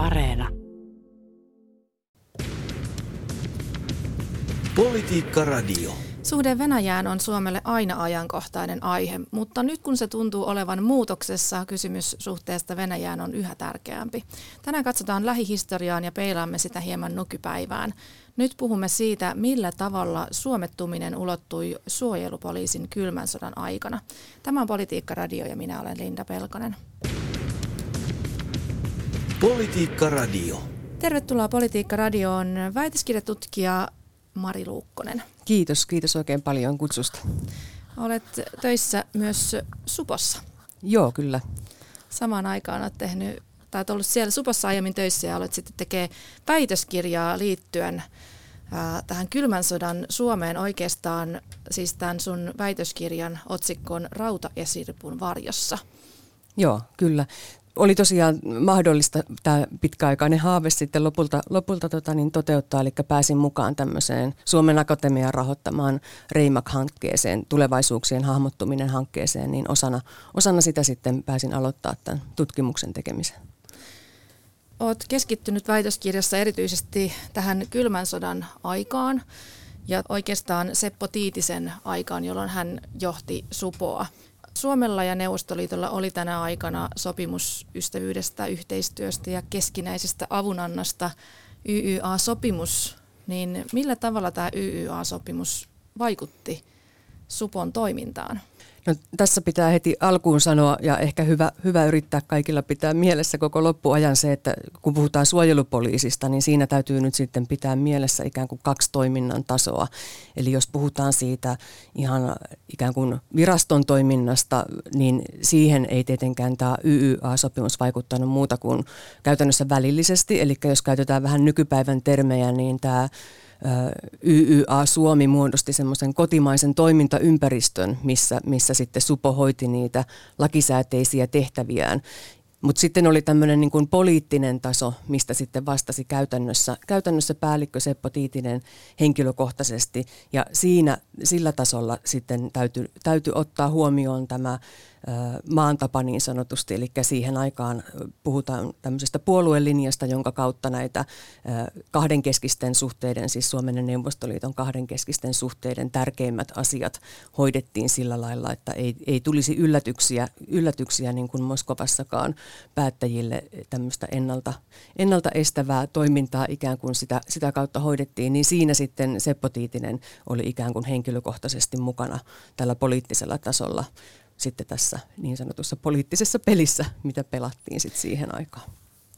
Areena. Politiikka Radio. Suhde Venäjään on Suomelle aina ajankohtainen aihe, mutta nyt kun se tuntuu olevan muutoksessa, kysymys suhteesta Venäjään on yhä tärkeämpi. Tänään katsotaan lähihistoriaan ja peilaamme sitä hieman nykypäivään. Nyt puhumme siitä, millä tavalla suomettuminen ulottui suojelupoliisin kylmän sodan aikana. Tämä on Politiikka Radio ja minä olen Linda Pelkonen. Politiikka Radio. Tervetuloa Politiikka Radioon väitöskirjatutkija Mari Luukkonen. Kiitos, kiitos oikein paljon kutsusta. Olet töissä myös Supossa. Joo, kyllä. Samaan aikaan olet tehnyt, tai ollut siellä Supossa aiemmin töissä ja olet sitten tekee väitöskirjaa liittyen ää, tähän kylmän sodan Suomeen oikeastaan, siis tämän sun väitöskirjan otsikkoon Rautaesirpun varjossa. Joo, kyllä oli tosiaan mahdollista tämä pitkäaikainen haave sitten lopulta, lopulta tota, niin toteuttaa, eli pääsin mukaan tämmöiseen Suomen Akatemian rahoittamaan Reimak-hankkeeseen, tulevaisuuksien hahmottuminen hankkeeseen, niin osana, osana sitä sitten pääsin aloittaa tämän tutkimuksen tekemisen. Olet keskittynyt väitöskirjassa erityisesti tähän kylmän sodan aikaan ja oikeastaan Seppo Tiitisen aikaan, jolloin hän johti Supoa. Suomella ja Neuvostoliitolla oli tänä aikana sopimus ystävyydestä, yhteistyöstä ja keskinäisestä avunannosta, YYA-sopimus, niin millä tavalla tämä YYA-sopimus vaikutti Supon toimintaan? No, tässä pitää heti alkuun sanoa ja ehkä hyvä, hyvä yrittää kaikilla pitää mielessä koko loppuajan se, että kun puhutaan suojelupoliisista, niin siinä täytyy nyt sitten pitää mielessä ikään kuin kaksi toiminnan tasoa. Eli jos puhutaan siitä ihan ikään kuin viraston toiminnasta, niin siihen ei tietenkään tämä YYA-sopimus vaikuttanut muuta kuin käytännössä välillisesti. Eli jos käytetään vähän nykypäivän termejä, niin tämä YYA Suomi muodosti semmoisen kotimaisen toimintaympäristön, missä, missä sitten Supo hoiti niitä lakisääteisiä tehtäviään. Mutta sitten oli tämmöinen niin poliittinen taso, mistä sitten vastasi käytännössä, käytännössä päällikkö Seppo Tiitinen henkilökohtaisesti. Ja siinä sillä tasolla sitten täytyy, täytyy ottaa huomioon tämä maan tapa niin sanotusti, eli siihen aikaan puhutaan tämmöisestä puoluelinjasta, jonka kautta näitä kahdenkeskisten suhteiden, siis Suomen ja Neuvostoliiton kahdenkeskisten suhteiden tärkeimmät asiat hoidettiin sillä lailla, että ei, ei tulisi yllätyksiä, yllätyksiä niin kuin Moskovassakaan päättäjille tämmöistä ennalta, ennalta estävää toimintaa ikään kuin sitä, sitä kautta hoidettiin, niin siinä sitten Seppo Tiitinen oli ikään kuin henkilökohtaisesti mukana tällä poliittisella tasolla sitten tässä niin sanotussa poliittisessa pelissä, mitä pelattiin sitten siihen aikaan.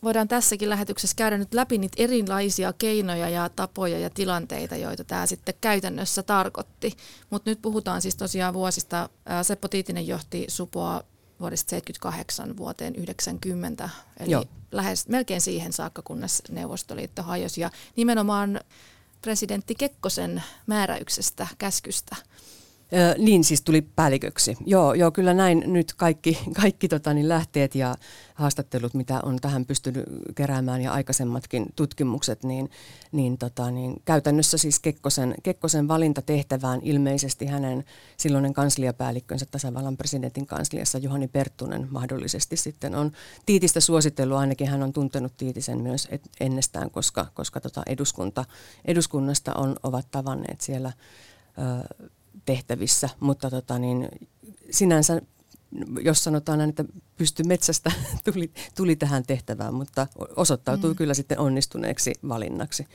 Voidaan tässäkin lähetyksessä käydä nyt läpi niitä erilaisia keinoja ja tapoja ja tilanteita, joita tämä sitten käytännössä tarkoitti. Mutta nyt puhutaan siis tosiaan vuosista. Seppo Tiitinen johti Supoa vuodesta 78 vuoteen 90, eli Joo. lähes melkein siihen saakka, kunnes Neuvostoliitto hajosi. Ja nimenomaan presidentti Kekkosen määräyksestä, käskystä – Ö, niin siis tuli päälliköksi. Joo, joo kyllä näin nyt kaikki, kaikki tota, niin lähteet ja haastattelut, mitä on tähän pystynyt keräämään ja aikaisemmatkin tutkimukset, niin, niin, tota, niin käytännössä siis Kekkosen, Kekkosen valintatehtävään ilmeisesti hänen silloinen kansliapäällikkönsä tasavallan presidentin kansliassa Juhani Perttunen mahdollisesti sitten on Tiitistä suositellut, ainakin hän on tuntenut Tiitisen myös et, ennestään, koska, koska tota eduskunta, eduskunnasta on, ovat tavanneet siellä ö, tehtävissä, mutta tota niin, sinänsä jos sanotaan näin, että pysty metsästä tuli, tuli tähän tehtävään, mutta osoittautui mm. kyllä sitten onnistuneeksi valinnaksi.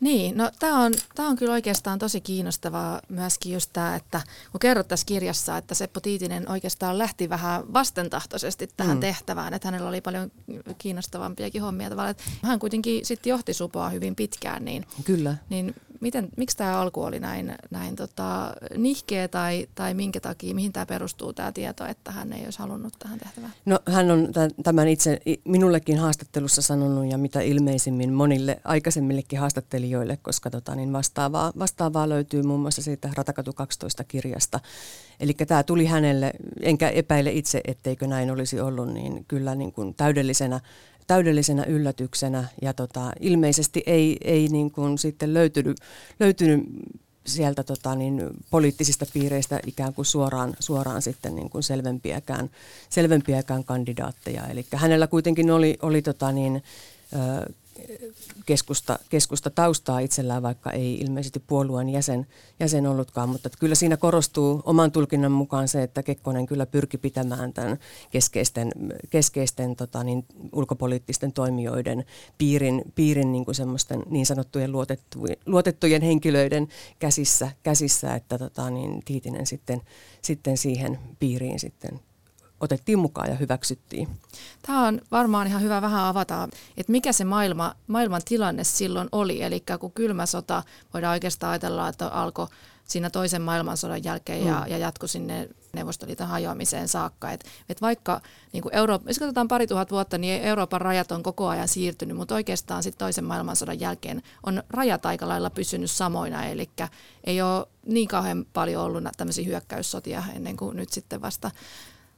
Niin, no tämä on, tää on kyllä oikeastaan tosi kiinnostavaa myöskin just tämä, että kun kerrot tässä kirjassa, että Seppo Tiitinen oikeastaan lähti vähän vastentahtoisesti tähän mm. tehtävään, että hänellä oli paljon kiinnostavampiakin hommia tavallaan, että hän kuitenkin sitten johti Supoa hyvin pitkään, niin, kyllä. niin miten, miksi tämä alku oli näin, näin tota, nihkeä tai, tai minkä takia, mihin tämä perustuu tämä tieto, että hän ei olisi halunnut tähän tehtävään? No hän on tämän itse minullekin haastattelussa sanonut ja mitä ilmeisimmin monille aikaisemmillekin haastattelijoille, koska tota, niin vastaavaa, vastaavaa löytyy muun muassa siitä Ratakatu 12 kirjasta. Eli tämä tuli hänelle, enkä epäile itse, etteikö näin olisi ollut, niin kyllä niin kuin täydellisenä täydellisenä yllätyksenä ja tota, ilmeisesti ei, ei niin kuin sitten löytynyt, löytynyt sieltä tota, niin, poliittisista piireistä ikään kuin suoraan, suoraan sitten niin kuin selvempiäkään, selvempiäkään kandidaatteja. Eli hänellä kuitenkin oli, oli tota, niin, keskusta, keskusta taustaa itsellään, vaikka ei ilmeisesti puolueen jäsen, jäsen ollutkaan, mutta kyllä siinä korostuu oman tulkinnan mukaan se, että Kekkonen kyllä pyrki pitämään tämän keskeisten, keskeisten tota niin, ulkopoliittisten toimijoiden piirin, piirin niin, kuin semmoisten niin sanottujen luotettujen, luotettujen henkilöiden käsissä, käsissä että tota niin, Tiitinen sitten, sitten siihen piiriin sitten otettiin mukaan ja hyväksyttiin. Tämä on varmaan ihan hyvä vähän avata, että mikä se maailma, maailman tilanne silloin oli. Eli kun kylmä sota, voidaan oikeastaan ajatella, että alkoi siinä toisen maailmansodan jälkeen mm. ja, ja jatkui sinne Neuvostoliiton hajoamiseen saakka. Et, et vaikka niin kuin Eurooppa, jos katsotaan pari tuhat vuotta, niin Euroopan rajat on koko ajan siirtynyt, mutta oikeastaan sitten toisen maailmansodan jälkeen on rajat aika lailla pysynyt samoina, eli ei ole niin kauhean paljon ollut tämmöisiä hyökkäyssotia ennen kuin nyt sitten vasta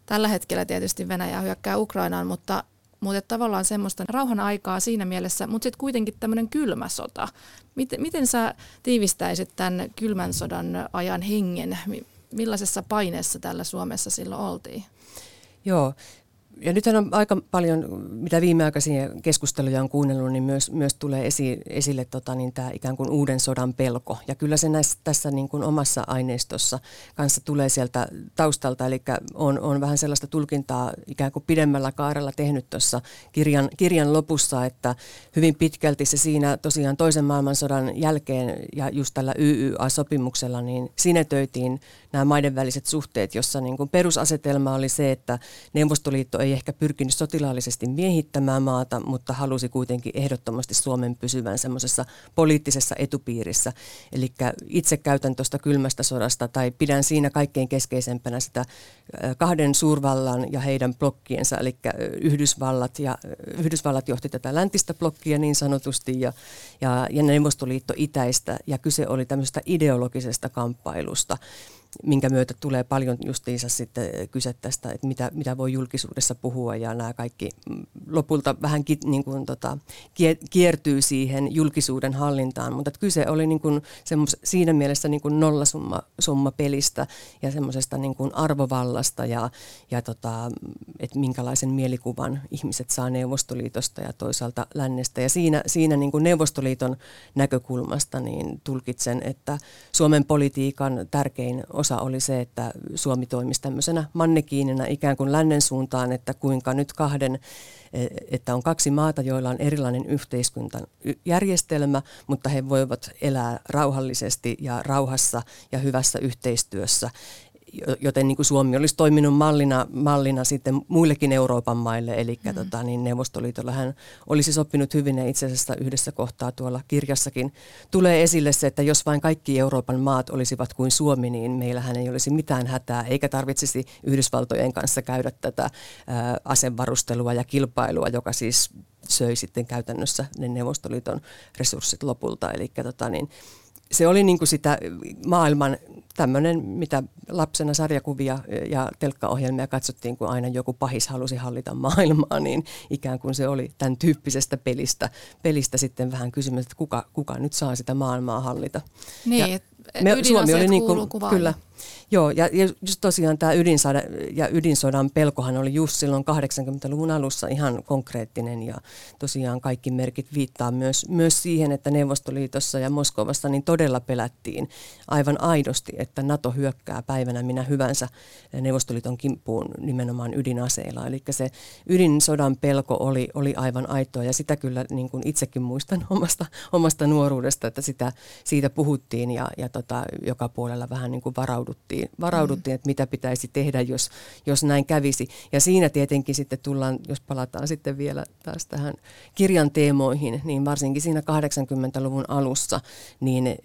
Tällä hetkellä tietysti Venäjä hyökkää Ukrainaan, mutta, mutta tavallaan semmoista rauhan aikaa siinä mielessä, mutta sitten kuitenkin tämmöinen kylmä sota. Miten, miten sä tiivistäisit tämän kylmän sodan ajan hengen? Millaisessa paineessa täällä Suomessa silloin oltiin? Joo, ja nythän on aika paljon, mitä viimeaikaisia keskusteluja on kuunnellut, niin myös, myös tulee esi, esille tota, niin tämä ikään kuin uuden sodan pelko. Ja kyllä se näissä, tässä niin kuin omassa aineistossa kanssa tulee sieltä taustalta, eli on, on vähän sellaista tulkintaa ikään kuin pidemmällä kaarella tehnyt tuossa kirjan, kirjan lopussa, että hyvin pitkälti se siinä tosiaan toisen maailmansodan jälkeen ja just tällä YYA-sopimuksella, niin sinetöitiin nämä maiden väliset suhteet, jossa niin kuin perusasetelma oli se, että Neuvostoliitto ei ehkä pyrkinyt sotilaallisesti miehittämään maata, mutta halusi kuitenkin ehdottomasti Suomen pysyvän semmoisessa poliittisessa etupiirissä. Eli itse käytän tuosta kylmästä sodasta tai pidän siinä kaikkein keskeisempänä sitä kahden suurvallan ja heidän blokkiensa, eli Yhdysvallat, ja, Yhdysvallat johti tätä läntistä blokkia niin sanotusti ja, ja, ja Neuvostoliitto itäistä. Ja kyse oli tämmöisestä ideologisesta kamppailusta minkä myötä tulee paljon justiinsa sitten kyse tästä, että mitä, mitä voi julkisuudessa puhua ja nämä kaikki mm, lopulta vähän ki, niin kuin, tota, kiertyy siihen julkisuuden hallintaan, mutta että kyse oli niin kuin semmos, siinä mielessä niin kuin nollasumma summa pelistä ja semmoisesta niin kuin arvovallasta ja, ja tota, että minkälaisen mielikuvan ihmiset saa Neuvostoliitosta ja toisaalta lännestä. Ja siinä, siinä niin kuin Neuvostoliiton näkökulmasta niin tulkitsen, että Suomen politiikan tärkein osa osa oli se, että Suomi toimisi tämmöisenä mannekiinina ikään kuin lännen suuntaan, että kuinka nyt kahden, e, että on kaksi maata, joilla on erilainen yhteiskuntajärjestelmä, mutta he voivat elää rauhallisesti ja rauhassa ja hyvässä yhteistyössä joten niin kuin Suomi olisi toiminut mallina, mallina sitten muillekin Euroopan maille, eli mm. tota, niin Neuvostoliitolla hän olisi sopinut hyvin ja itse asiassa yhdessä kohtaa tuolla kirjassakin tulee esille se, että jos vain kaikki Euroopan maat olisivat kuin Suomi, niin meillähän ei olisi mitään hätää, eikä tarvitsisi Yhdysvaltojen kanssa käydä tätä ää, asevarustelua ja kilpailua, joka siis söi sitten käytännössä ne Neuvostoliiton resurssit lopulta. Eli tota, niin, se oli niin kuin sitä maailman tämmöinen, mitä lapsena sarjakuvia ja telkkaohjelmia katsottiin, kun aina joku pahis halusi hallita maailmaa, niin ikään kuin se oli tämän tyyppisestä pelistä, pelistä sitten vähän kysymys, että kuka, kuka nyt saa sitä maailmaa hallita. Niin, ja me, Suomi oli niin kuin, kyllä, Joo, ja, ja just tosiaan tämä ydinsodan, ja ydinsodan pelkohan oli just silloin 80-luvun alussa ihan konkreettinen ja tosiaan kaikki merkit viittaa myös, myös siihen, että Neuvostoliitossa ja Moskovassa niin todella pelättiin aivan aidosti, että NATO hyökkää päivänä minä hyvänsä Neuvostoliiton kimppuun nimenomaan ydinaseilla. Eli se ydinsodan pelko oli, oli aivan aitoa ja sitä kyllä niin kuin itsekin muistan omasta, omasta nuoruudesta, että sitä, siitä puhuttiin ja, ja tota, joka puolella vähän niin kuin varauduttiin, varauduttiin mm. että mitä pitäisi tehdä, jos, jos näin kävisi. Ja siinä tietenkin sitten tullaan, jos palataan sitten vielä taas tähän kirjan teemoihin, niin varsinkin siinä 80-luvun alussa, niin eh,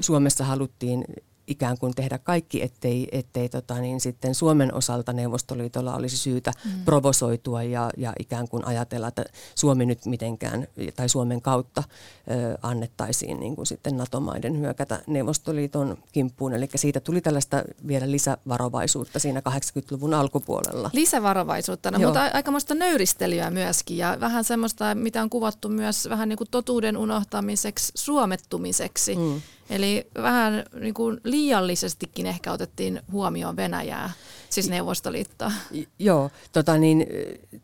Suomessa haluttiin ikään kuin tehdä kaikki, ettei, ettei tota, niin sitten Suomen osalta Neuvostoliitolla olisi syytä mm. provosoitua ja, ja ikään kuin ajatella, että Suomi nyt mitenkään tai Suomen kautta ö, annettaisiin niin kuin sitten NATO-maiden hyökätä Neuvostoliiton kimppuun. Eli siitä tuli tällaista vielä lisävarovaisuutta siinä 80-luvun alkupuolella. Lisävarovaisuutta, no, mutta aikamoista nöyristelyä myöskin ja vähän semmoista, mitä on kuvattu myös vähän niin kuin totuuden unohtamiseksi, suomettumiseksi. Mm Eli vähän niin kuin liiallisestikin ehkä otettiin huomioon Venäjää, siis Neuvostoliittoa. Joo, tota niin,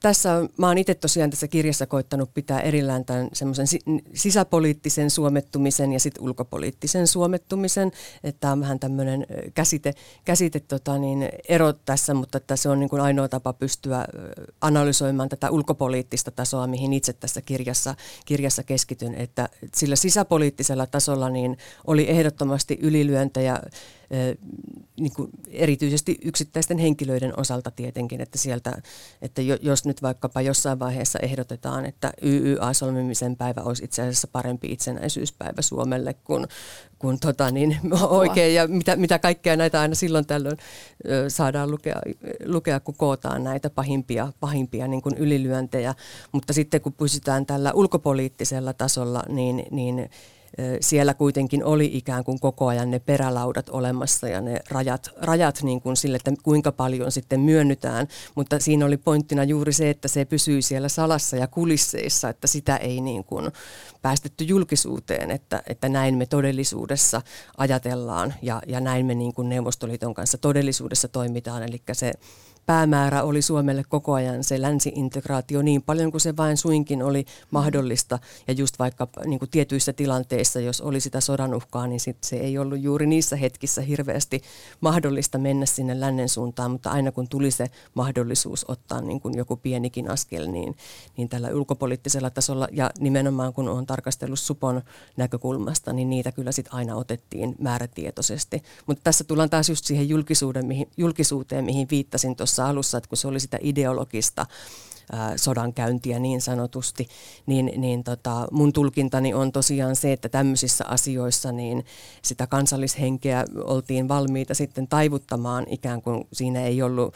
tässä on, mä oon itse tosiaan tässä kirjassa koittanut pitää erillään tämän semmoisen sisäpoliittisen suomettumisen ja sitten ulkopoliittisen suomettumisen, että tämä on vähän tämmöinen käsite, käsite tota niin, ero tässä, mutta että se on niin kuin ainoa tapa pystyä analysoimaan tätä ulkopoliittista tasoa, mihin itse tässä kirjassa, kirjassa keskityn, että sillä sisäpoliittisella tasolla niin oli ehdottomasti ylilyöntejä niin kuin erityisesti yksittäisten henkilöiden osalta tietenkin, että sieltä, että jos nyt vaikkapa jossain vaiheessa ehdotetaan, että YYA-solmimisen päivä olisi itse asiassa parempi itsenäisyyspäivä Suomelle kuin, kuin tota niin, oikein. Ja mitä, mitä kaikkea näitä aina silloin tällöin saadaan lukea, lukea kun kootaan näitä pahimpia, pahimpia niin kuin ylilyöntejä, mutta sitten kun pysytään tällä ulkopoliittisella tasolla, niin, niin siellä kuitenkin oli ikään kuin koko ajan ne perälaudat olemassa ja ne rajat, rajat niin kuin sille, että kuinka paljon sitten myönnytään. Mutta siinä oli pointtina juuri se, että se pysyy siellä salassa ja kulisseissa, että sitä ei niin kuin päästetty julkisuuteen, että, että näin me todellisuudessa ajatellaan ja, ja näin me niin kuin Neuvostoliiton kanssa todellisuudessa toimitaan. Eli se päämäärä oli Suomelle koko ajan se länsi-integraatio niin paljon kuin se vain suinkin oli mahdollista. Ja just vaikka niin kuin tietyissä tilanteissa, jos oli sitä sodan uhkaa, niin sit se ei ollut juuri niissä hetkissä hirveästi mahdollista mennä sinne lännen suuntaan. Mutta aina kun tuli se mahdollisuus ottaa niin kuin joku pienikin askel, niin, niin tällä ulkopoliittisella tasolla ja nimenomaan kun on tarkastellut Supon näkökulmasta, niin niitä kyllä sitten aina otettiin määrätietoisesti. Mutta tässä tullaan taas just siihen julkisuuden, mihin, julkisuuteen, mihin viittasin tuossa tuossa alussa, että kun se oli sitä ideologista sodankäyntiä niin sanotusti, niin, niin tota, mun tulkintani on tosiaan se, että tämmöisissä asioissa niin sitä kansallishenkeä oltiin valmiita sitten taivuttamaan ikään kuin siinä ei ollut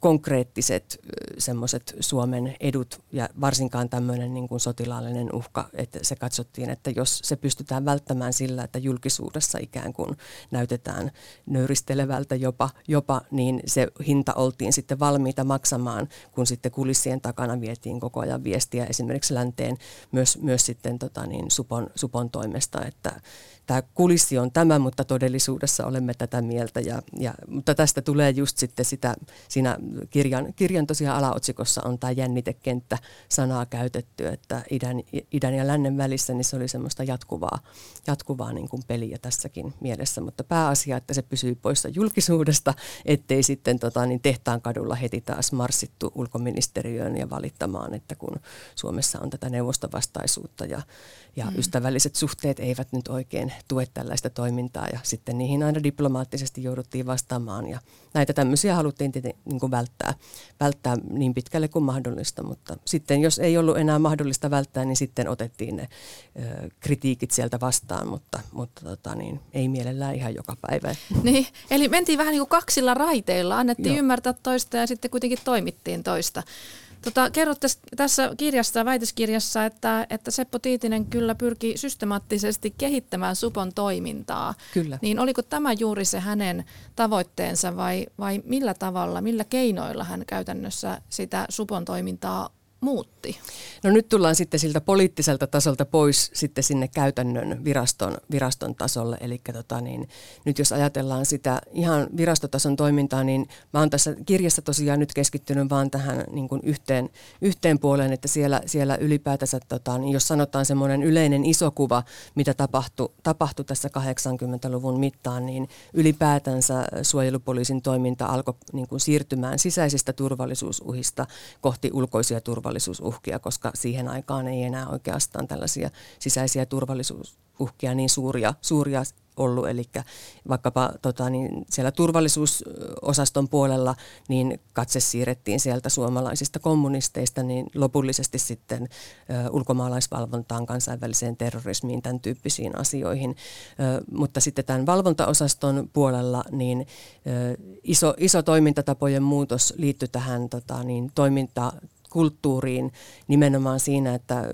konkreettiset semmoiset Suomen edut ja varsinkaan tämmöinen niin kuin sotilaallinen uhka, että se katsottiin, että jos se pystytään välttämään sillä, että julkisuudessa ikään kuin näytetään nöyristelevältä jopa, jopa niin se hinta oltiin sitten valmiita maksamaan, kun sitten kulissien takana vietiin koko ajan viestiä esimerkiksi länteen myös, myös sitten tota niin, Supon, Supon toimesta, että tämä kulissi on tämä, mutta todellisuudessa olemme tätä mieltä. Ja, ja, mutta tästä tulee just sitten sitä, siinä kirjan, kirjan tosiaan alaotsikossa on tämä jännitekenttä sanaa käytetty, että idän, idän ja lännen välissä niin se oli semmoista jatkuvaa, jatkuvaa niin kuin peliä tässäkin mielessä. Mutta pääasia, että se pysyy poissa julkisuudesta, ettei sitten tota, niin tehtaan kadulla heti taas marssittu ulkoministeriöön ja valittamaan, että kun Suomessa on tätä neuvostovastaisuutta ja, ja mm. ystävälliset suhteet eivät nyt oikein tue tällaista toimintaa ja sitten niihin aina diplomaattisesti jouduttiin vastaamaan ja näitä tämmöisiä haluttiin niin kuin välttää, välttää niin pitkälle kuin mahdollista, mutta sitten jos ei ollut enää mahdollista välttää, niin sitten otettiin ne ö, kritiikit sieltä vastaan, mutta, mutta tota, niin, ei mielellään ihan joka päivä. Niin, eli mentiin vähän niin kuin kaksilla raiteilla, annettiin Joo. ymmärtää toista ja sitten kuitenkin toimittiin toista. Tota, kerrot tässä kirjassa, väitöskirjassa, että, että Seppo Tiitinen kyllä pyrki systemaattisesti kehittämään Supon toimintaa. Kyllä. Niin oliko tämä juuri se hänen tavoitteensa vai, vai millä tavalla, millä keinoilla hän käytännössä sitä Supon toimintaa muutti? No nyt tullaan sitten siltä poliittiselta tasolta pois sitten sinne käytännön viraston, viraston tasolle. Eli tota niin, nyt jos ajatellaan sitä ihan virastotason toimintaa, niin mä oon tässä kirjassa tosiaan nyt keskittynyt vaan tähän niin kuin yhteen, yhteen puoleen, että siellä, siellä ylipäätänsä, tota, niin jos sanotaan semmoinen yleinen iso kuva, mitä tapahtui, tapahtui tässä 80-luvun mittaan, niin ylipäätänsä suojelupoliisin toiminta alkoi niin kuin siirtymään sisäisistä turvallisuusuhista kohti ulkoisia turvallisuusuhia turvallisuusuhkia, koska siihen aikaan ei enää oikeastaan tällaisia sisäisiä turvallisuusuhkia niin suuria, suuria ollut, eli vaikkapa tota, niin siellä turvallisuusosaston puolella niin katse siirrettiin sieltä suomalaisista kommunisteista niin lopullisesti sitten ö, ulkomaalaisvalvontaan, kansainväliseen terrorismiin, tämän tyyppisiin asioihin. Ö, mutta sitten tämän valvontaosaston puolella niin ö, iso, iso toimintatapojen muutos liittyi tähän tota, niin, toiminta, kulttuuriin nimenomaan siinä, että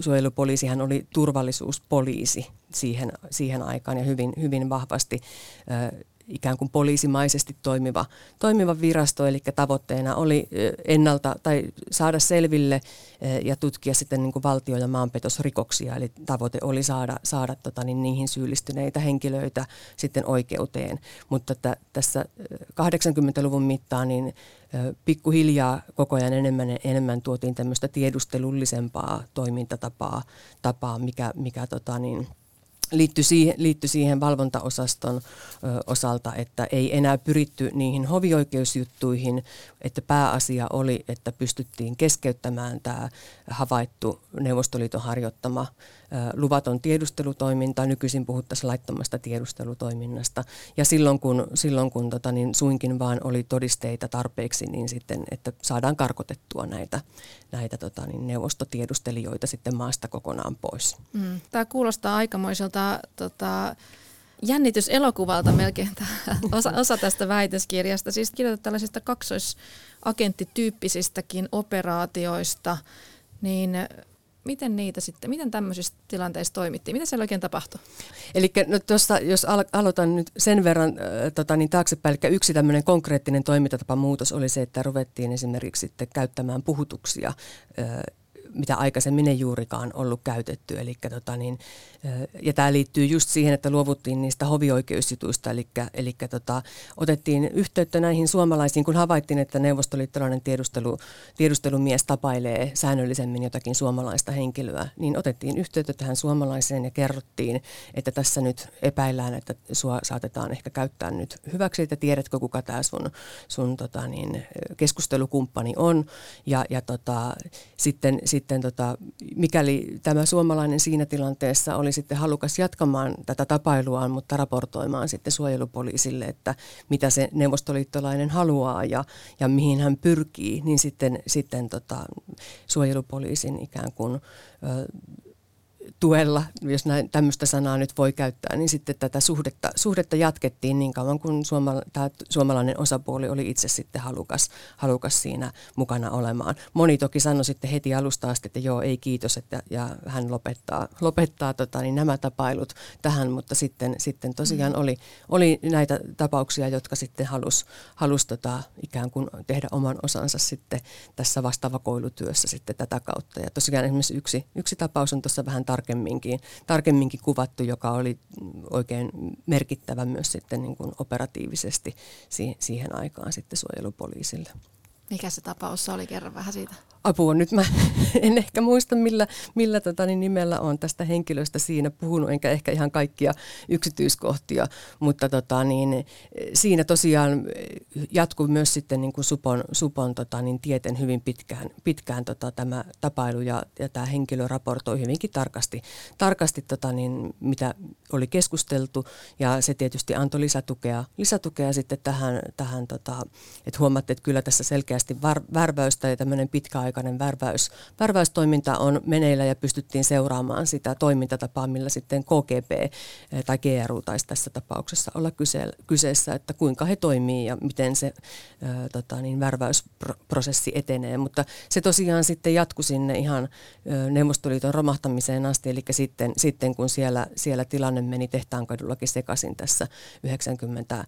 suojelupoliisihan oli turvallisuuspoliisi siihen, siihen aikaan ja hyvin, hyvin vahvasti ikään kuin poliisimaisesti toimiva, toimiva virasto, eli tavoitteena oli ennalta tai saada selville ja tutkia sitten niin kuin valtio- ja maanpetosrikoksia, eli tavoite oli saada, saada tota, niin niihin syyllistyneitä henkilöitä sitten oikeuteen. Mutta että tässä 80-luvun mittaan niin pikkuhiljaa koko ajan enemmän enemmän tuotiin tämmöistä tiedustelullisempaa toimintatapaa, tapaa, mikä, mikä tota niin, liittyi siihen, liittyi siihen valvontaosaston ö, osalta, että ei enää pyritty niihin hovioikeusjuttuihin, että pääasia oli, että pystyttiin keskeyttämään tämä havaittu Neuvostoliiton harjoittama luvaton tiedustelutoiminta, nykyisin puhuttaisiin laittomasta tiedustelutoiminnasta. Ja silloin kun, silloin kun tota, niin suinkin vaan oli todisteita tarpeeksi, niin sitten, että saadaan karkotettua näitä, näitä tota, niin neuvostotiedustelijoita sitten maasta kokonaan pois. Mm. Tämä kuulostaa aikamoiselta tota, jännityselokuvalta melkein osa, osa tästä väitöskirjasta. Siis kirjoitat tällaisista kaksoisagenttityyppisistäkin operaatioista, niin miten niitä sitten, miten tämmöisissä tilanteissa toimittiin? Mitä siellä oikein tapahtui? Eli no tuossa, jos al- aloitan nyt sen verran äh, tota, niin taaksepäin, eli yksi tämmöinen konkreettinen toimintatapamuutos oli se, että ruvettiin esimerkiksi sitten käyttämään puhutuksia äh, mitä aikaisemmin ei juurikaan ollut käytetty. Eli, tota niin, ja tämä liittyy just siihen, että luovuttiin niistä hovioikeusjutuista, eli, eli tota, otettiin yhteyttä näihin suomalaisiin, kun havaittiin, että neuvostoliittolainen tiedustelu, tiedustelumies tapailee säännöllisemmin jotakin suomalaista henkilöä, niin otettiin yhteyttä tähän suomalaiseen ja kerrottiin, että tässä nyt epäillään, että sua saatetaan ehkä käyttää nyt hyväksi, että tiedätkö kuka tämä sun, sun tota niin, keskustelukumppani on. Ja, ja tota, sitten, sitten tota, mikäli tämä suomalainen siinä tilanteessa oli sitten halukas jatkamaan tätä tapailuaan, mutta raportoimaan sitten suojelupoliisille, että mitä se neuvostoliittolainen haluaa ja, ja mihin hän pyrkii, niin sitten, sitten tota, suojelupoliisin ikään kuin ö, tuella, jos näin, tämmöistä sanaa nyt voi käyttää, niin sitten tätä suhdetta, suhdetta jatkettiin niin kauan kuin tämä suomalainen osapuoli oli itse sitten halukas, halukas siinä mukana olemaan. Moni toki sanoi sitten heti alusta asti, että joo, ei kiitos, että, ja hän lopettaa, lopettaa tota, niin nämä tapailut tähän, mutta sitten, sitten tosiaan mm. oli, oli näitä tapauksia, jotka sitten halusi halus, tota, ikään kuin tehdä oman osansa sitten tässä vastaavakoilutyössä sitten tätä kautta. Ja tosiaan esimerkiksi yksi, yksi tapaus on tuossa vähän tarkemminkin, tarkemminkin kuvattu, joka oli oikein merkittävä myös sitten niin kuin operatiivisesti siihen aikaan sitten suojelupoliisille. Mikä se tapaus oli? Kerro vähän siitä apua. Nyt mä en ehkä muista, millä, millä tota, niin nimellä on tästä henkilöstä siinä puhunut, enkä ehkä ihan kaikkia yksityiskohtia, mutta tota, niin, siinä tosiaan jatkuu myös sitten niin kuin Supon, Supon tota, niin tieten hyvin pitkään, pitkään tota, tämä tapailu ja, ja tämä henkilö raportoi hyvinkin tarkasti, tarkasti tota, niin, mitä oli keskusteltu ja se tietysti antoi lisätukea, lisätukea sitten tähän, tähän tota, että huomaatte, että kyllä tässä selkeästi var, värväystä ja tämmöinen pitkäaikainen pitkäaikainen värväys, värväystoiminta on meneillä ja pystyttiin seuraamaan sitä toimintatapaa, millä sitten KGP eh, tai GRU taisi tässä tapauksessa olla kyse, kyseessä, että kuinka he toimii ja miten se ää, eh, tota, niin, värväysprosessi etenee. Mutta se tosiaan sitten jatkui sinne ihan ää, eh, Neuvostoliiton romahtamiseen asti, eli sitten, sitten kun siellä, siellä tilanne meni tehtaankadullakin sekaisin tässä 90 ää,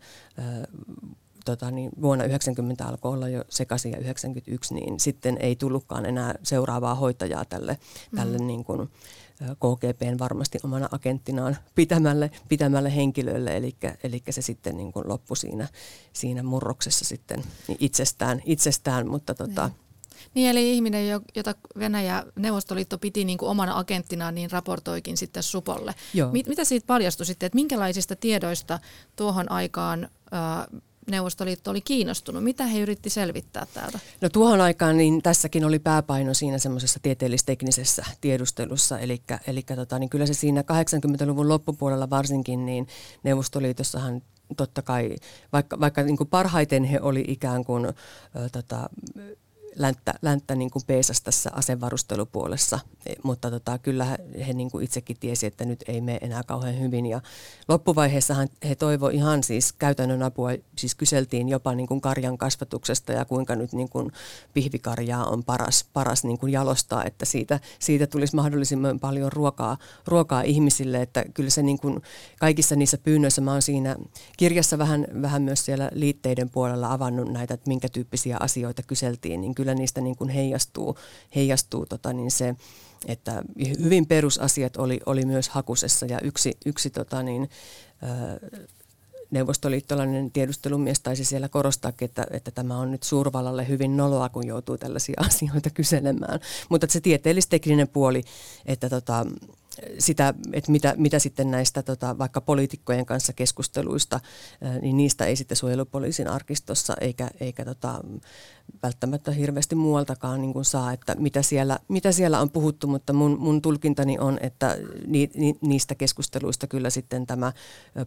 tota, niin vuonna 90 alkoi olla jo sekaisin ja 91, niin sitten ei tullutkaan enää seuraavaa hoitajaa tälle, mm. tälle niin kuin, KGPn varmasti omana agenttinaan pitämälle, pitämälle henkilölle, eli, eli se sitten niin kuin loppui siinä, siinä murroksessa sitten niin itsestään, itsestään mutta tota, niin. Niin, eli ihminen, jota Venäjä Neuvostoliitto piti niin kuin omana agenttinaan, niin raportoikin sitten Supolle. Joo. Mit, mitä siitä paljastui sitten, että minkälaisista tiedoista tuohon aikaan äh, Neuvostoliitto oli kiinnostunut? Mitä he yritti selvittää täältä? No tuohon aikaan niin tässäkin oli pääpaino siinä semmoisessa tieteellis-teknisessä tiedustelussa, eli, eli tota, niin kyllä se siinä 80-luvun loppupuolella varsinkin, niin Neuvostoliitossahan totta kai, vaikka, vaikka niin kuin parhaiten he oli ikään kuin ö, tota, länttä, länttä niin kuin peesas tässä asevarustelupuolessa, e, mutta tota, kyllä he, niin kuin itsekin tiesi, että nyt ei mene enää kauhean hyvin. Ja loppuvaiheessahan he toivo ihan siis käytännön apua, siis kyseltiin jopa niin kuin karjan kasvatuksesta ja kuinka nyt niin kuin pihvikarjaa on paras, paras niin kuin jalostaa, että siitä, siitä tulisi mahdollisimman paljon ruokaa, ruokaa ihmisille, että kyllä se niin kuin kaikissa niissä pyynnöissä, mä oon siinä kirjassa vähän, vähän myös siellä liitteiden puolella avannut näitä, että minkä tyyppisiä asioita kyseltiin, niin kyllä niistä niin kuin heijastuu, heijastuu tota niin se, että hyvin perusasiat oli, oli myös hakusessa ja yksi, yksi tota niin, neuvostoliittolainen tiedustelumies taisi siellä korostaakin, että, että tämä on nyt suurvallalle hyvin noloa, kun joutuu tällaisia asioita kyselemään. Mutta se tieteellistekninen puoli, että tota, sitä, että mitä, mitä sitten näistä tota, vaikka poliitikkojen kanssa keskusteluista, niin niistä ei sitten suojelupoliisin arkistossa eikä, eikä tota, välttämättä hirveästi muualtakaan niin kuin saa, että mitä siellä, mitä siellä on puhuttu, mutta mun, mun tulkintani on, että ni, ni, niistä keskusteluista kyllä sitten tämä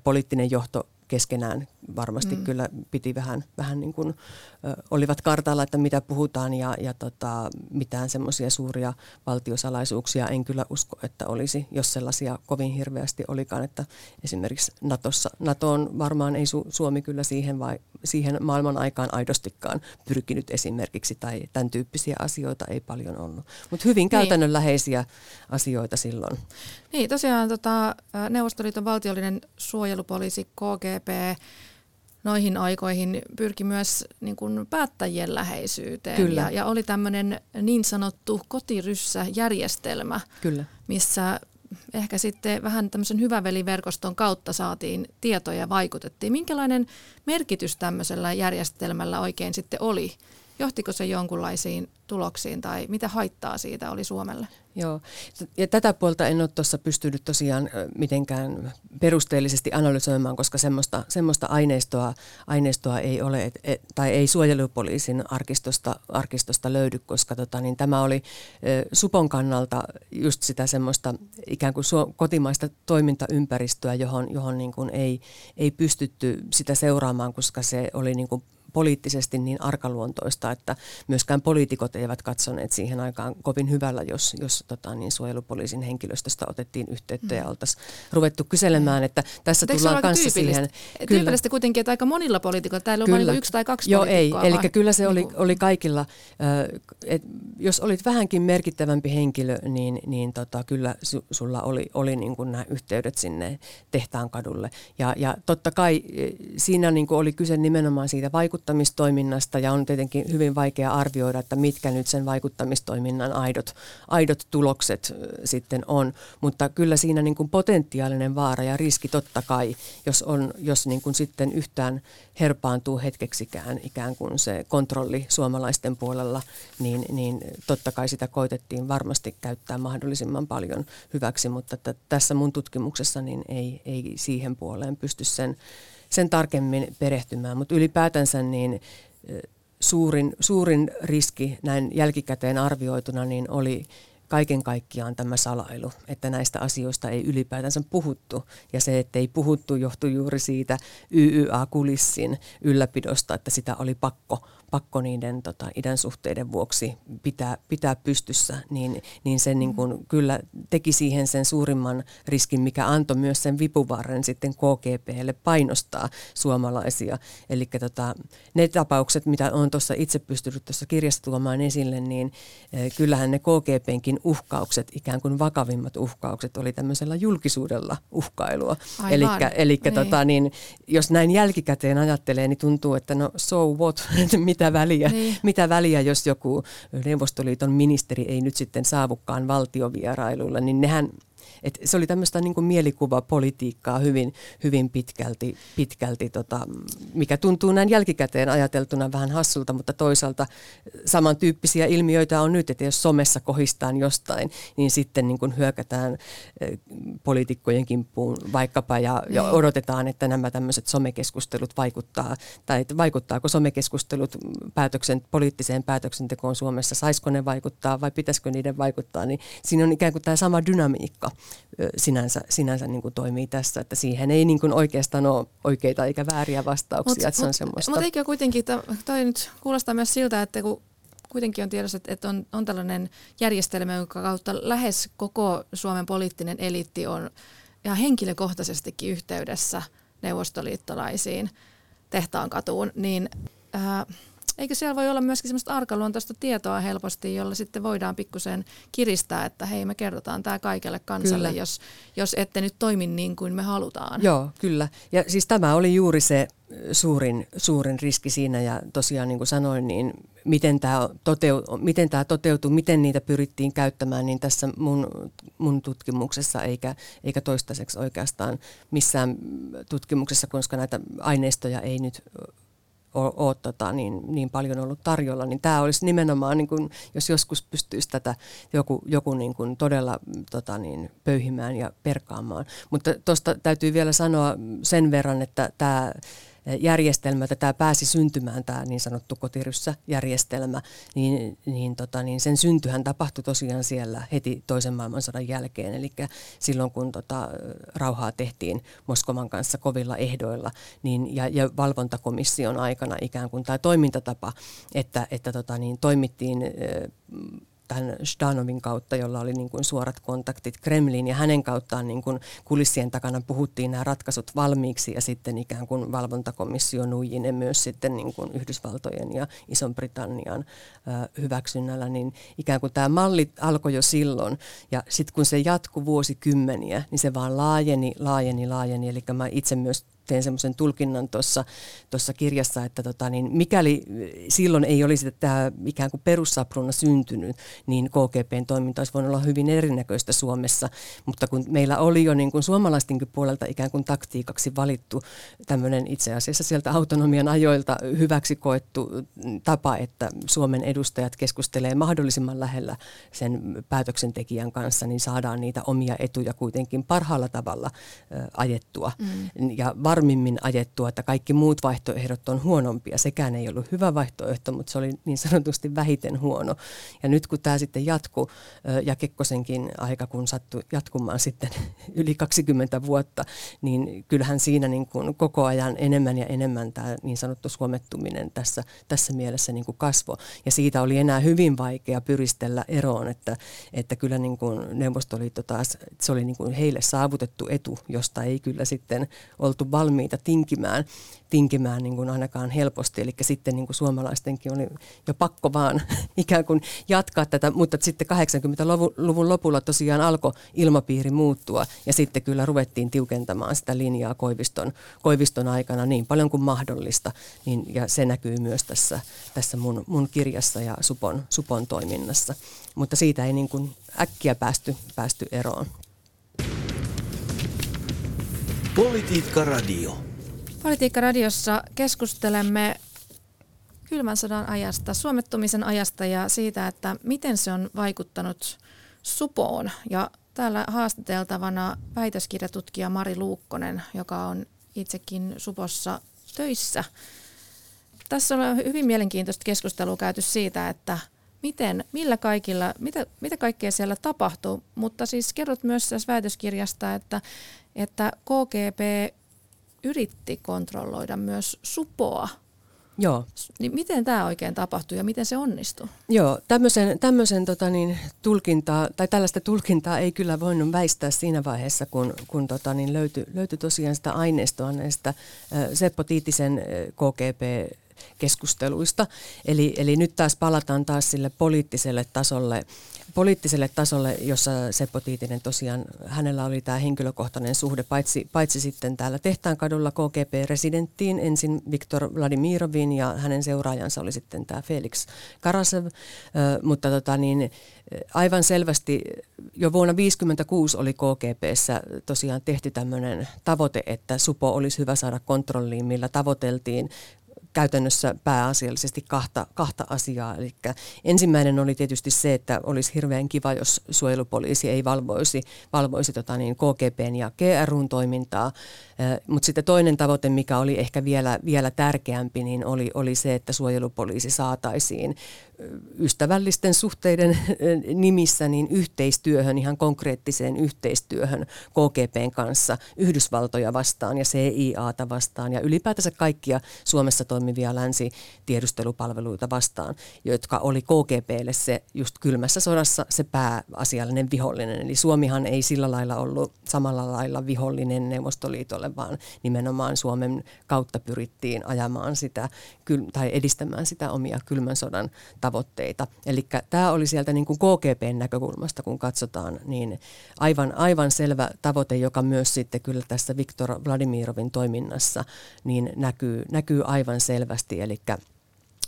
poliittinen johto keskenään varmasti mm. kyllä piti vähän, vähän niin kuin, ö, olivat kartalla, että mitä puhutaan ja, ja tota, mitään semmoisia suuria valtiosalaisuuksia en kyllä usko, että olisi, jos sellaisia kovin hirveästi olikaan, että esimerkiksi Natossa, NATOon varmaan ei Su, Suomi kyllä siihen, vai, siihen maailman aikaan aidostikaan pyrkinyt esimerkiksi tai tämän tyyppisiä asioita ei paljon ollut, mutta hyvin niin. käytännönläheisiä niin. asioita silloin. Niin, tosiaan tota, Neuvostoliiton valtiollinen suojelupoliisi KGP noihin aikoihin pyrki myös niin kuin päättäjien läheisyyteen. Kyllä. Ja, ja oli tämmöinen niin sanottu kotiryssä-järjestelmä, Kyllä. missä ehkä sitten vähän tämmöisen hyväveliverkoston kautta saatiin tietoja ja vaikutettiin. Minkälainen merkitys tämmöisellä järjestelmällä oikein sitten oli? Johtiko se jonkunlaisiin tuloksiin tai mitä haittaa siitä oli Suomelle? Joo, ja tätä puolta en ole tuossa pystynyt tosiaan mitenkään perusteellisesti analysoimaan, koska semmoista, semmoista aineistoa, aineistoa ei ole, et, et, tai ei suojelupoliisin arkistosta, arkistosta löydy, koska tota, niin tämä oli e, Supon kannalta just sitä semmoista ikään kuin suo, kotimaista toimintaympäristöä, johon, johon niin kuin ei, ei pystytty sitä seuraamaan, koska se oli niin kuin poliittisesti niin arkaluontoista, että myöskään poliitikot eivät katsoneet siihen aikaan kovin hyvällä, jos, jos tota, niin suojelupoliisin henkilöstöstä otettiin yhteyttä ja mm. oltaisiin ruvettu kyselemään, että tässä Mutta tullaan kanssa siihen. Kyllä. Tyypillistä kuitenkin, että aika monilla poliitikoilla, täällä on vain yksi tai kaksi Joo, ei, eli kyllä se oli, oli kaikilla, että jos olit vähänkin merkittävämpi henkilö, niin, niin tota, kyllä su, sulla oli, oli niin kuin nämä yhteydet sinne tehtaan kadulle. Ja, ja totta kai e, siinä niin kuin oli kyse nimenomaan siitä vaikutuksesta, vaikuttamistoiminnasta ja on tietenkin hyvin vaikea arvioida, että mitkä nyt sen vaikuttamistoiminnan aidot, aidot tulokset sitten on. Mutta kyllä siinä niin kuin potentiaalinen vaara ja riski totta kai, jos, on, jos niin kuin sitten yhtään herpaantuu hetkeksikään ikään kuin se kontrolli suomalaisten puolella, niin, niin totta kai sitä koitettiin varmasti käyttää mahdollisimman paljon hyväksi, mutta että tässä mun tutkimuksessa niin ei, ei siihen puoleen pysty sen sen tarkemmin perehtymään, mutta ylipäätänsä niin suurin, suurin riski näin jälkikäteen arvioituna niin oli kaiken kaikkiaan tämä salailu, että näistä asioista ei ylipäätänsä puhuttu. Ja se, että ei puhuttu, johtui juuri siitä YYA-kulissin ylläpidosta, että sitä oli pakko pakko niiden tota, idän suhteiden vuoksi pitää, pitää pystyssä, niin, niin se niin kuin, kyllä teki siihen sen suurimman riskin, mikä antoi myös sen vipuvarren sitten KGPlle painostaa suomalaisia. Eli tota, ne tapaukset, mitä on tuossa itse pystynyt tuossa kirjassa tuomaan esille, niin eh, kyllähän ne KGPnkin uhkaukset, ikään kuin vakavimmat uhkaukset, oli tämmöisellä julkisuudella uhkailua. Eli niin. tota, niin, jos näin jälkikäteen ajattelee, niin tuntuu, että no so what, mitä väliä, niin. mitä väliä, jos joku Neuvostoliiton ministeri ei nyt sitten saavukaan valtiovierailulla, niin nehän et se oli tämmöistä niin mielikuvapolitiikkaa hyvin, hyvin pitkälti, pitkälti tota, mikä tuntuu näin jälkikäteen ajateltuna vähän hassulta, mutta toisaalta samantyyppisiä ilmiöitä on nyt, että jos somessa kohistaan jostain, niin sitten niin kuin hyökätään eh, poliitikkojen kimppuun vaikkapa ja, ja niin. odotetaan, että nämä tämmöiset somekeskustelut vaikuttaa, tai että vaikuttaako somekeskustelut päätöksen, poliittiseen päätöksentekoon Suomessa, saisiko ne vaikuttaa vai pitäisikö niiden vaikuttaa, niin siinä on ikään kuin tämä sama dynamiikka sinänsä, sinänsä niin kuin toimii tässä, että siihen ei niin kuin oikeastaan ole oikeita eikä vääriä vastauksia, mut, että se on semmoista. Mutta eikö kuitenkin, toi nyt kuulostaa myös siltä, että kun kuitenkin on tiedossa, että on, on tällainen järjestelmä, jonka kautta lähes koko Suomen poliittinen eliitti on ihan henkilökohtaisestikin yhteydessä neuvostoliittolaisiin tehtaan katuun, niin ää, eikö siellä voi olla myöskin semmoista arkaluontoista tietoa helposti, jolla sitten voidaan pikkusen kiristää, että hei me kerrotaan tämä kaikelle kansalle, jos, jos ette nyt toimi niin kuin me halutaan. Joo, kyllä. Ja siis tämä oli juuri se suurin, suurin riski siinä ja tosiaan niin kuin sanoin, niin miten tämä, toteu, miten tämä toteutui, miten niitä pyrittiin käyttämään, niin tässä mun, mun tutkimuksessa eikä, eikä toistaiseksi oikeastaan missään tutkimuksessa, koska näitä aineistoja ei nyt ole, ole tota, niin, niin paljon ollut tarjolla, niin tämä olisi nimenomaan, niin kuin, jos joskus pystyisi tätä joku, joku niin kuin todella tota, niin, pöyhimään ja perkaamaan. Mutta tuosta täytyy vielä sanoa sen verran, että tämä järjestelmä, että tämä pääsi syntymään, tämä niin sanottu kotiryssä-järjestelmä, niin, niin, tota, niin sen syntyhän tapahtui tosiaan siellä heti toisen maailmansodan jälkeen. Eli silloin, kun tota, rauhaa tehtiin Moskovan kanssa kovilla ehdoilla, niin, ja, ja valvontakomission aikana ikään kuin tämä toimintatapa, että, että tota, niin, toimittiin tämän Shdanovin kautta, jolla oli niin kuin suorat kontaktit Kremliin ja hänen kauttaan niin kuin kulissien takana puhuttiin nämä ratkaisut valmiiksi ja sitten ikään kuin valvontakomissio nuijinen myös sitten niin kuin Yhdysvaltojen ja Ison-Britannian hyväksynnällä, niin ikään kuin tämä malli alkoi jo silloin ja sitten kun se jatkui vuosikymmeniä, niin se vaan laajeni, laajeni, laajeni, eli mä itse myös teen semmoisen tulkinnan tuossa kirjassa, että tota, niin mikäli silloin ei olisi tämä ikään kuin perussapruna syntynyt, niin KGPn toiminta olisi voinut olla hyvin erinäköistä Suomessa, mutta kun meillä oli jo niin kuin suomalaistenkin puolelta ikään kuin taktiikaksi valittu tämmöinen itse asiassa sieltä autonomian ajoilta hyväksi koettu tapa, että Suomen edustajat keskustelee mahdollisimman lähellä sen päätöksentekijän kanssa, niin saadaan niitä omia etuja kuitenkin parhaalla tavalla ajettua. Mm. Ja var- varmimmin ajettua, että kaikki muut vaihtoehdot on huonompia. Sekään ei ollut hyvä vaihtoehto, mutta se oli niin sanotusti vähiten huono. Ja nyt kun tämä sitten jatkuu, ja Kekkosenkin aika kun sattui jatkumaan sitten yli 20 vuotta, niin kyllähän siinä niin kuin koko ajan enemmän ja enemmän tämä niin sanottu suomettuminen tässä, tässä mielessä niin kuin kasvo. Ja siitä oli enää hyvin vaikea pyristellä eroon, että, että kyllä niin kuin Neuvostoliitto taas, se oli niin kuin heille saavutettu etu, josta ei kyllä sitten oltu valmiita valmiita tinkimään, tinkimään niin kuin ainakaan helposti. Eli sitten niin kuin suomalaistenkin oli jo pakko vaan ikään kuin jatkaa tätä, mutta sitten 80-luvun lopulla tosiaan alkoi ilmapiiri muuttua ja sitten kyllä ruvettiin tiukentamaan sitä linjaa Koiviston, Koiviston aikana niin paljon kuin mahdollista. Niin, ja se näkyy myös tässä, tässä mun, mun kirjassa ja Supon, Supon toiminnassa. Mutta siitä ei niin kuin äkkiä päästy, päästy eroon. Politiikka Radio. Politiikka Radiossa keskustelemme kylmän sodan ajasta, suomettumisen ajasta ja siitä, että miten se on vaikuttanut supoon. Ja täällä haastateltavana väitöskirjatutkija Mari Luukkonen, joka on itsekin supossa töissä. Tässä on hyvin mielenkiintoista keskustelua käyty siitä, että miten, millä kaikilla, mitä, mitä kaikkea siellä tapahtuu, mutta siis kerrot myös tässä väitöskirjasta, että että KGP yritti kontrolloida myös supoa. Joo. Niin miten tämä oikein tapahtui ja miten se onnistui? Joo, tämmöisen, tämmöisen tota niin, tulkintaa, tai tällaista tulkintaa ei kyllä voinut väistää siinä vaiheessa, kun, kun tota niin, löytyi, löytyi tosiaan sitä aineistoa näistä äh, Seppo Tiitisen KGP keskusteluista. Eli, eli nyt taas palataan taas sille poliittiselle tasolle poliittiselle tasolle, jossa Seppo Tiitinen tosiaan, hänellä oli tämä henkilökohtainen suhde, paitsi, paitsi sitten täällä Tehtaankadulla KGP-residenttiin, ensin Viktor Vladimirovin ja hänen seuraajansa oli sitten tämä Felix Karasev, mutta tota niin, aivan selvästi jo vuonna 1956 oli KGPssä tosiaan tehty tämmöinen tavoite, että Supo olisi hyvä saada kontrolliin, millä tavoiteltiin käytännössä pääasiallisesti kahta, kahta asiaa. Eli ensimmäinen oli tietysti se, että olisi hirveän kiva, jos suojelupoliisi ei valvoisi, valvoisi tota niin, KGPn ja GRUn toimintaa. Mutta sitten toinen tavoite, mikä oli ehkä vielä, vielä tärkeämpi, niin oli, oli se, että suojelupoliisi saataisiin ystävällisten suhteiden nimissä niin yhteistyöhön, ihan konkreettiseen yhteistyöhön KGPn kanssa Yhdysvaltoja vastaan ja CIAta vastaan ja ylipäätänsä kaikkia Suomessa toimivia länsitiedustelupalveluita vastaan, jotka oli KGPlle se just kylmässä sodassa se pääasiallinen vihollinen. Eli Suomihan ei sillä lailla ollut samalla lailla vihollinen Neuvostoliitolle, vaan nimenomaan Suomen kautta pyrittiin ajamaan sitä tai edistämään sitä omia kylmän sodan tavoitteita. Eli tämä oli sieltä niin kuin KGPn näkökulmasta, kun katsotaan, niin aivan, aivan selvä tavoite, joka myös sitten kyllä tässä Viktor Vladimirovin toiminnassa niin näkyy, näkyy aivan selvästi. Eli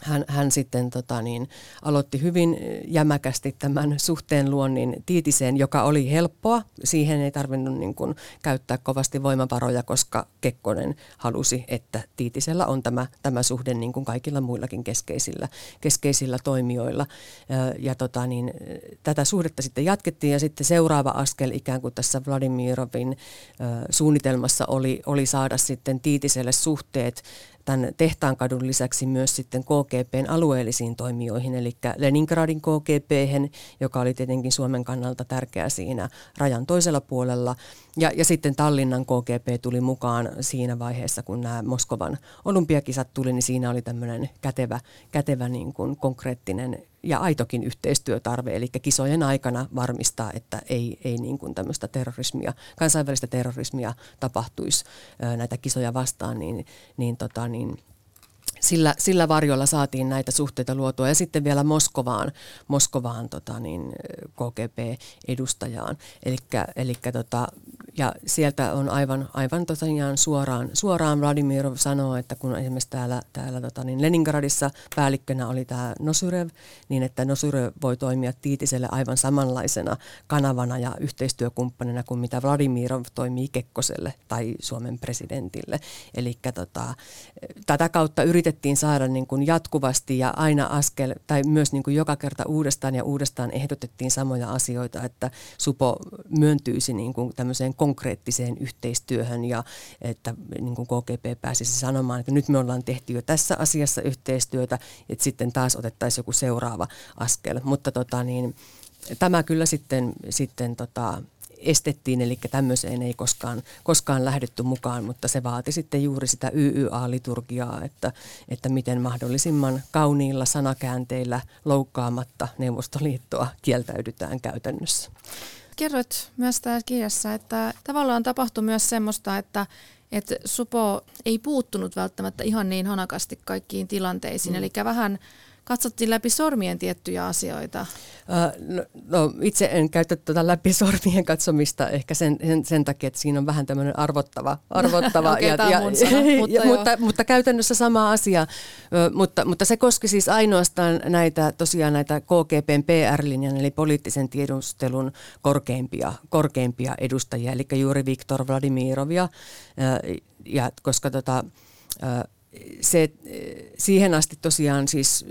hän, hän sitten tota niin, aloitti hyvin jämäkästi tämän suhteen luonnin Tiitiseen, joka oli helppoa. Siihen ei tarvinnut niin kuin, käyttää kovasti voimavaroja, koska Kekkonen halusi, että Tiitisellä on tämä, tämä suhde niin kuin kaikilla muillakin keskeisillä, keskeisillä toimijoilla. Ja, tota niin, tätä suhdetta sitten jatkettiin ja sitten seuraava askel ikään kuin tässä Vladimirovin suunnitelmassa oli, oli saada sitten Tiitiselle suhteet tämän Tehtaankadun lisäksi myös sitten KGPn alueellisiin toimijoihin, eli Leningradin KGP, joka oli tietenkin Suomen kannalta tärkeä siinä rajan toisella puolella, ja, ja sitten Tallinnan KGP tuli mukaan siinä vaiheessa, kun nämä Moskovan olympiakisat tuli, niin siinä oli tämmöinen kätevä, kätevä niin kuin konkreettinen ja aitokin yhteistyötarve, eli kisojen aikana varmistaa, että ei, ei niin kuin tämmöistä terrorismia, kansainvälistä terrorismia tapahtuisi näitä kisoja vastaan, niin, niin, tota, niin sillä, sillä varjolla saatiin näitä suhteita luotua ja sitten vielä Moskovaan, Moskovaan tota niin, KGP-edustajaan. Eli tota, ja sieltä on aivan, aivan tosiaan suoraan, suoraan Vladimir sanoo, että kun esimerkiksi täällä, täällä tota niin Leningradissa päällikkönä oli tämä Nosurev, niin että Nosurev voi toimia Tiitiselle aivan samanlaisena kanavana ja yhteistyökumppanina kuin mitä Vladimirov toimii Kekkoselle tai Suomen presidentille. Eli tota, tätä kautta yritettiin saada niin kuin jatkuvasti ja aina askel, tai myös niin kuin joka kerta uudestaan ja uudestaan ehdotettiin samoja asioita, että Supo myöntyisi niin kuin tämmöiseen konkreettiseen yhteistyöhön ja että niin kuin KGP pääsisi sanomaan, että nyt me ollaan tehty jo tässä asiassa yhteistyötä, että sitten taas otettaisiin joku seuraava askel. Mutta tota niin, tämä kyllä sitten, sitten tota, estettiin, eli tämmöiseen ei koskaan, koskaan lähdetty mukaan, mutta se vaati sitten juuri sitä YYA-liturgiaa, että, että miten mahdollisimman kauniilla sanakäänteillä loukkaamatta Neuvostoliittoa kieltäydytään käytännössä kerroit myös tässä kirjassa, että tavallaan tapahtui myös semmoista, että, että Supo ei puuttunut välttämättä ihan niin hanakasti kaikkiin tilanteisiin, mm. eli vähän katsottiin läpi sormien tiettyjä asioita? No, no, itse en käytä tuota läpi sormien katsomista ehkä sen, sen, sen takia, että siinä on vähän tämmöinen arvottava. arvottava okay, ja, ja, sana, mutta, ja, mutta, mutta käytännössä sama asia. Mutta, mutta se koski siis ainoastaan näitä, tosiaan näitä KGPn PR-linjan eli poliittisen tiedustelun korkeimpia, korkeimpia edustajia, eli juuri Viktor Vladimirovia, ja, koska tota, se, siihen asti tosiaan siis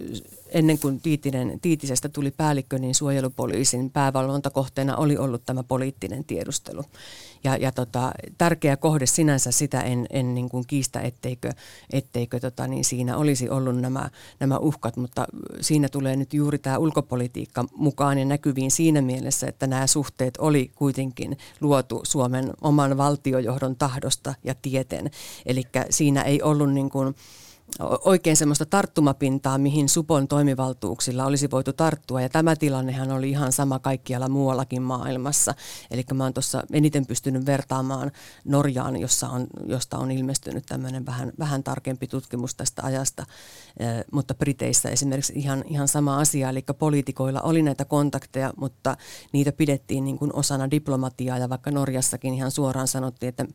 ennen kuin Tiitinen, Tiitisestä tuli päällikkö, niin suojelupoliisin päävalvontakohteena oli ollut tämä poliittinen tiedustelu. Ja, ja tota, tärkeä kohde sinänsä sitä en, en niin kuin kiistä, etteikö, etteikö tota, niin siinä olisi ollut nämä, nämä uhkat, mutta siinä tulee nyt juuri tämä ulkopolitiikka mukaan ja näkyviin siinä mielessä, että nämä suhteet oli kuitenkin luotu Suomen oman valtiojohdon tahdosta ja tieten. Eli siinä ei ollut niin kuin, oikein semmoista tarttumapintaa, mihin Supon toimivaltuuksilla olisi voitu tarttua. Ja tämä tilannehan oli ihan sama kaikkialla muuallakin maailmassa. Eli mä oon tuossa eniten pystynyt vertaamaan Norjaan, jossa on, josta on ilmestynyt tämmöinen vähän, vähän tarkempi tutkimus tästä ajasta. Eh, mutta Briteissä esimerkiksi ihan, ihan sama asia. Eli poliitikoilla oli näitä kontakteja, mutta niitä pidettiin niin kuin osana diplomatiaa. Ja vaikka Norjassakin ihan suoraan sanottiin, että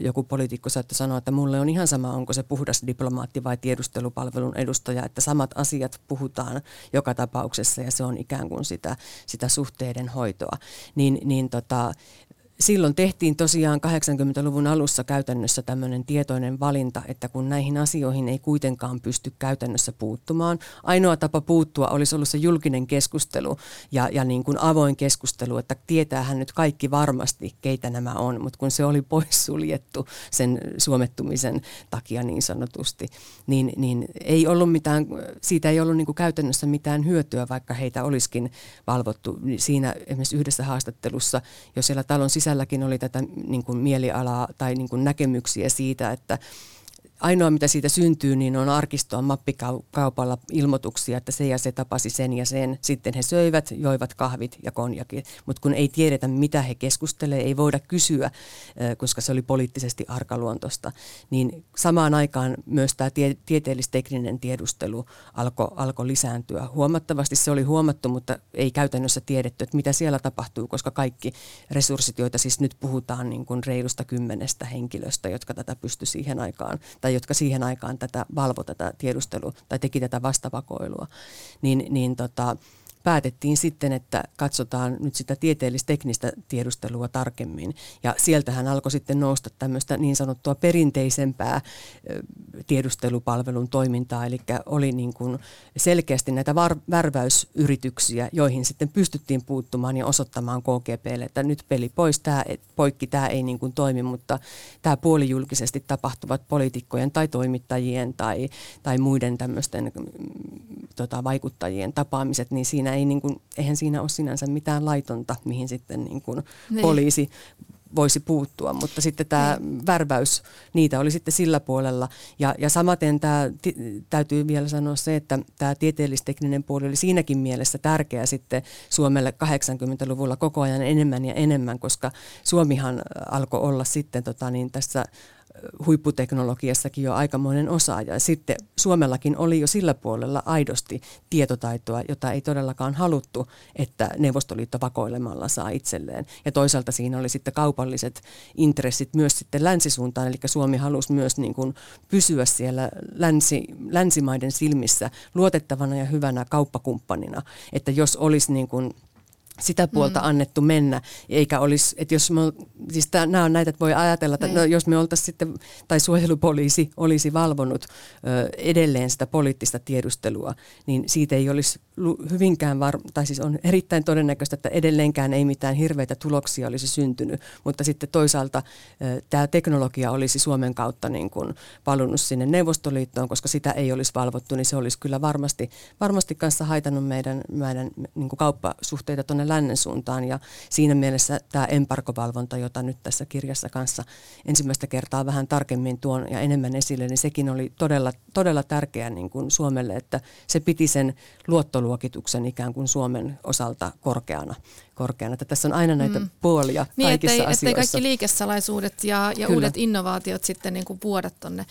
joku poliitikko saattoi sanoa, että mulle on ihan sama, onko se puhdas diplomaatti vai tiedustelupalvelun edustaja, että samat asiat puhutaan joka tapauksessa ja se on ikään kuin sitä, sitä suhteiden hoitoa. Niin, niin tota, silloin tehtiin tosiaan 80-luvun alussa käytännössä tämmöinen tietoinen valinta, että kun näihin asioihin ei kuitenkaan pysty käytännössä puuttumaan, ainoa tapa puuttua olisi ollut se julkinen keskustelu ja, ja niin kuin avoin keskustelu, että tietäähän nyt kaikki varmasti, keitä nämä on, mutta kun se oli poissuljettu sen suomettumisen takia niin sanotusti, niin, niin ei ollut mitään, siitä ei ollut niin kuin käytännössä mitään hyötyä, vaikka heitä olisikin valvottu. Siinä esimerkiksi yhdessä haastattelussa, jos siellä talon sisälläkin oli tätä niin kuin mielialaa tai niin kuin näkemyksiä siitä, että ainoa mitä siitä syntyy, niin on arkistoa mappikaupalla ilmoituksia, että se ja se tapasi sen ja sen. Sitten he söivät, joivat kahvit ja konjakit. Mutta kun ei tiedetä, mitä he keskustelevat, ei voida kysyä, koska se oli poliittisesti arkaluontoista, niin samaan aikaan myös tämä tie- tieteellistekninen tiedustelu alkoi alko lisääntyä. Huomattavasti se oli huomattu, mutta ei käytännössä tiedetty, että mitä siellä tapahtuu, koska kaikki resurssit, joita siis nyt puhutaan niin kuin reilusta kymmenestä henkilöstä, jotka tätä pysty siihen aikaan, tai jotka siihen aikaan tätä valvo tätä tiedustelua tai teki tätä vastavakoilua, niin, niin tota, päätettiin sitten, että katsotaan nyt sitä tieteellis-teknistä tiedustelua tarkemmin. Ja sieltähän alkoi sitten nousta tämmöistä niin sanottua perinteisempää tiedustelupalvelun toimintaa, eli oli niin kuin selkeästi näitä var- värväysyrityksiä, joihin sitten pystyttiin puuttumaan ja osoittamaan KGPlle, että nyt peli pois, tämä, poikki, tämä ei niin kuin toimi, mutta tämä puolijulkisesti tapahtuvat poliitikkojen tai toimittajien tai, tai muiden tämmöisten mm, tota, vaikuttajien tapaamiset, niin siinä ei niin kuin, eihän siinä ole sinänsä mitään laitonta, mihin sitten niin kuin niin. poliisi voisi puuttua, mutta sitten tämä niin. värväys, niitä oli sitten sillä puolella. Ja, ja samaten tämä, täytyy vielä sanoa se, että tämä tieteellistekninen puoli oli siinäkin mielessä tärkeä sitten Suomelle 80-luvulla koko ajan enemmän ja enemmän, koska Suomihan alkoi olla sitten tota, niin tässä huipputeknologiassakin jo aikamoinen osaaja. Sitten Suomellakin oli jo sillä puolella aidosti tietotaitoa, jota ei todellakaan haluttu, että Neuvostoliitto vakoilemalla saa itselleen. Ja toisaalta siinä oli sitten kaupalliset intressit myös sitten länsisuuntaan, eli Suomi halusi myös niin kuin pysyä siellä länsi, länsimaiden silmissä luotettavana ja hyvänä kauppakumppanina. Että jos olisi niin kuin sitä puolta mm. annettu mennä, eikä olisi, että jos me, siis tää, nämä on näitä, että voi ajatella, että no, niin. jos me oltaisiin sitten, tai suojelupoliisi olisi valvonut ö, edelleen sitä poliittista tiedustelua, niin siitä ei olisi hyvinkään var, tai siis on erittäin todennäköistä, että edelleenkään ei mitään hirveitä tuloksia olisi syntynyt, mutta sitten toisaalta tämä teknologia olisi Suomen kautta niin kuin valunut sinne Neuvostoliittoon, koska sitä ei olisi valvottu, niin se olisi kyllä varmasti, varmasti kanssa haitannut meidän, meidän niin kuin kauppasuhteita tuonne lännen suuntaan. Ja siinä mielessä tämä embarkovalvonta, jota nyt tässä kirjassa kanssa ensimmäistä kertaa vähän tarkemmin tuon ja enemmän esille, niin sekin oli todella, todella tärkeä niin kuin Suomelle, että se piti sen luottoluokituksen ikään kuin Suomen osalta korkeana. korkeana. Että tässä on aina näitä mm. puolia niin, kaikissa ettei, asioissa. Ettei kaikki liikesalaisuudet ja, ja uudet innovaatiot sitten niin kuin vuoda tuonne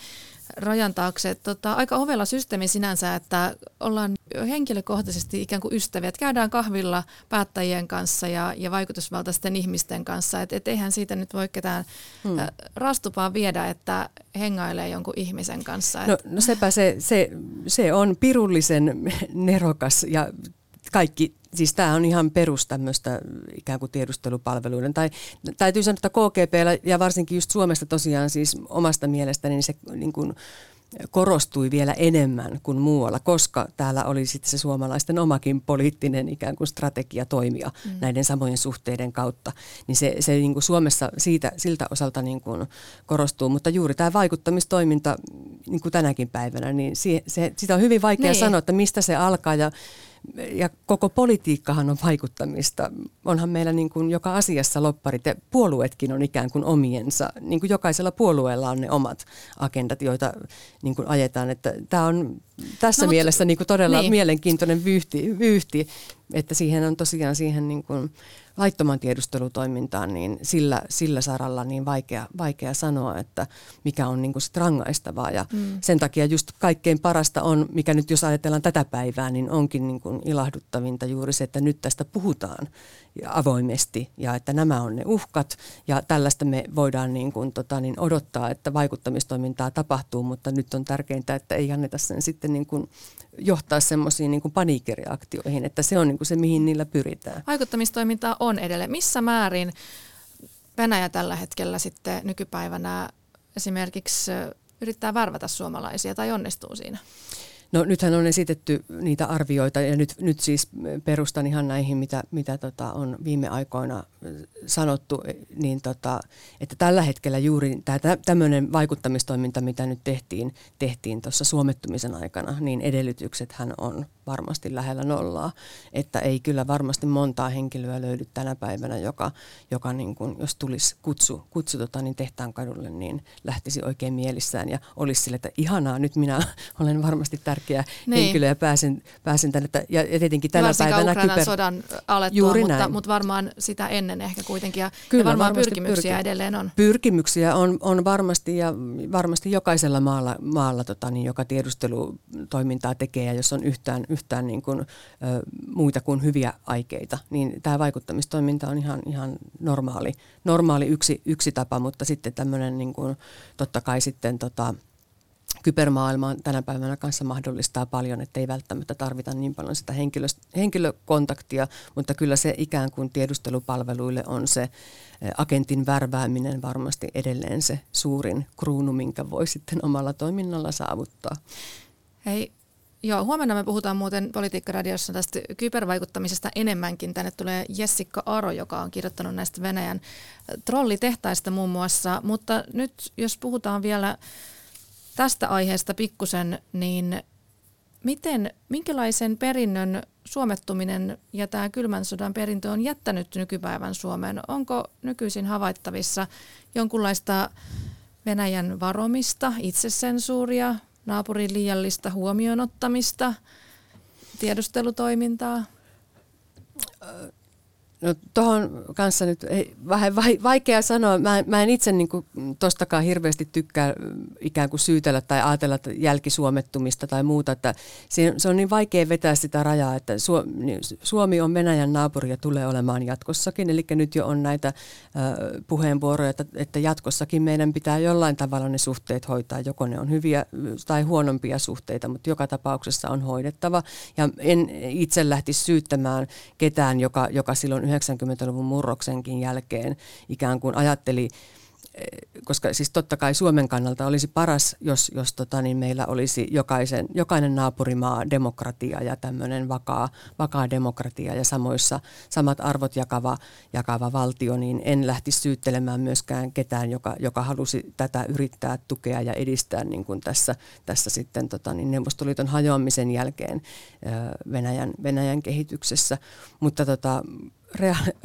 rajan taakse. Tota, aika ovella systeemi sinänsä, että ollaan henkilökohtaisesti ikään kuin ystäviä, että käydään kahvilla päättäjien kanssa ja, ja vaikutusvaltaisten ihmisten kanssa. Että et eihän siitä nyt voi ketään hmm. rastupaa viedä, että hengailee jonkun ihmisen kanssa. No, no sepä se, se, se on pirullisen nerokas ja kaikki siis tämä on ihan perus tämmöistä ikään kuin tiedustelupalveluiden. Tai täytyy sanoa, että KGP ja varsinkin just Suomesta tosiaan siis omasta mielestäni niin se niin kuin korostui vielä enemmän kuin muualla, koska täällä oli sitten se suomalaisten omakin poliittinen ikään kuin strategia toimia mm. näiden samojen suhteiden kautta. Niin se, se niin kuin Suomessa siitä, siltä osalta niin kuin korostuu, mutta juuri tämä vaikuttamistoiminta niin kuin tänäkin päivänä, niin se, se, sitä on hyvin vaikea niin. sanoa, että mistä se alkaa ja ja koko politiikkahan on vaikuttamista. Onhan meillä niin kuin joka asiassa lopparit ja puolueetkin on ikään kuin omiensa. Niin kuin jokaisella puolueella on ne omat agendat, joita niin kuin ajetaan. Että tämä on tässä no, mielessä niin kuin todella niin. mielenkiintoinen vyyhti, vyyhti, että siihen on tosiaan siihen niin kuin laittoman tiedustelutoimintaan, niin sillä, sillä saralla niin vaikea, vaikea sanoa, että mikä on niin kuin sit rangaistavaa. Ja mm. sen takia just kaikkein parasta on, mikä nyt jos ajatellaan tätä päivää, niin onkin niin kuin ilahduttavinta juuri se, että nyt tästä puhutaan avoimesti ja että nämä on ne uhkat ja tällaista me voidaan niin kuin, tota, niin odottaa, että vaikuttamistoimintaa tapahtuu, mutta nyt on tärkeintä, että ei anneta sen sitten niin kuin johtaa semmoisiin niin kuin paniikkireaktioihin, että se on niin kuin se, mihin niillä pyritään. Vaikuttamistoimintaa on edelleen. Missä määrin Venäjä tällä hetkellä sitten nykypäivänä esimerkiksi yrittää värvätä suomalaisia tai onnistuu siinä? No nythän on esitetty niitä arvioita ja nyt, nyt siis perustan ihan näihin, mitä, mitä tota on viime aikoina sanottu, niin tota, että tällä hetkellä juuri tämä tämmöinen vaikuttamistoiminta, mitä nyt tehtiin, tehtiin suomettumisen aikana, niin edellytyksethän on varmasti lähellä nollaa. Että ei kyllä varmasti montaa henkilöä löydy tänä päivänä, joka, joka niin kuin, jos tulisi kutsu, kutsu tota, niin tehtaan kadulle, niin lähtisi oikein mielissään ja olisi sille, että ihanaa, nyt minä olen varmasti tärkeä niin. henkilö ja pääsen, pääsen tänne. Ja, ja tietenkin tänä Varsinkaan päivänä Ukrainan kyber... sodan alettua, Juuri mutta, näin. mutta varmaan sitä ennen ehkä kuitenkin. Ja, kyllä, ja varmaan pyrkimyksiä pyrki. edelleen on. Pyrkimyksiä on, on varmasti ja varmasti jokaisella maalla, maalla tota, niin, joka tiedustelutoimintaa tekee ja jos on yhtään yhtään niin kuin, ö, muita kuin hyviä aikeita, niin tämä vaikuttamistoiminta on ihan, ihan normaali, normaali yksi, yksi tapa, mutta sitten tämmöinen niin kuin, totta kai sitten tota, kybermaailma tänä päivänä kanssa mahdollistaa paljon, että ei välttämättä tarvita niin paljon sitä henkilö, henkilökontaktia, mutta kyllä se ikään kuin tiedustelupalveluille on se agentin värvääminen varmasti edelleen se suurin kruunu, minkä voi sitten omalla toiminnalla saavuttaa. Hei, Joo, huomenna me puhutaan muuten Politiikkaradiossa tästä kybervaikuttamisesta enemmänkin. Tänne tulee Jessica Aro, joka on kirjoittanut näistä Venäjän trollitehtaista muun muassa. Mutta nyt jos puhutaan vielä tästä aiheesta pikkusen, niin miten, minkälaisen perinnön suomettuminen ja tämä kylmän sodan perintö on jättänyt nykypäivän Suomeen? Onko nykyisin havaittavissa jonkunlaista Venäjän varomista, itsesensuuria, naapurin liiallista huomioon ottamista, tiedustelutoimintaa? No tuohon kanssa nyt ei, vähän vaikea sanoa. Mä, mä en itse niin tostakaan hirveästi tykkää ikään kuin syytellä tai ajatella jälkisuomettumista tai muuta. Että se, se on niin vaikea vetää sitä rajaa, että niin Suomi on Venäjän naapuri ja tulee olemaan jatkossakin. Eli nyt jo on näitä puheenvuoroja, että, että jatkossakin meidän pitää jollain tavalla ne suhteet hoitaa. Joko ne on hyviä tai huonompia suhteita, mutta joka tapauksessa on hoidettava. Ja en itse lähtisi syyttämään ketään, joka, joka silloin 90-luvun murroksenkin jälkeen ikään kuin ajatteli, eh, koska siis totta kai Suomen kannalta olisi paras, jos, jos tota, niin meillä olisi jokaisen, jokainen naapurimaa demokratia ja tämmöinen vakaa, vakaa demokratia ja samoissa samat arvot jakava, jakava valtio, niin en lähtisi syyttelemään myöskään ketään, joka, joka halusi tätä yrittää tukea ja edistää niin kuin tässä, tässä sitten tota, niin Neuvostoliiton hajoamisen jälkeen eh, Venäjän, Venäjän kehityksessä. Mutta tota,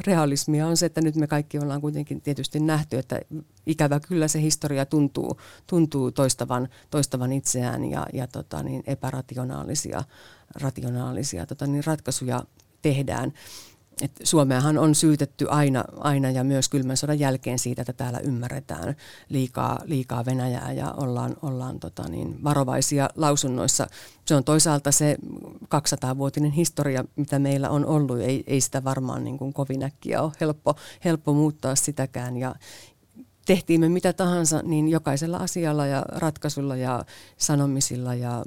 realismia on se, että nyt me kaikki ollaan kuitenkin tietysti nähty, että ikävä kyllä se historia tuntuu, tuntuu toistavan, toistavan itseään ja, ja tota niin, epärationaalisia rationaalisia, tota niin, ratkaisuja tehdään. Et Suomeahan on syytetty aina, aina ja myös kylmän sodan jälkeen siitä, että täällä ymmärretään liikaa, liikaa Venäjää ja ollaan, ollaan tota niin, varovaisia lausunnoissa. Se on toisaalta se 200-vuotinen historia, mitä meillä on ollut. Ei, ei sitä varmaan niin kuin kovin äkkiä ole helppo, helppo muuttaa sitäkään. Ja, tehtiin me mitä tahansa, niin jokaisella asialla ja ratkaisulla ja sanomisilla ja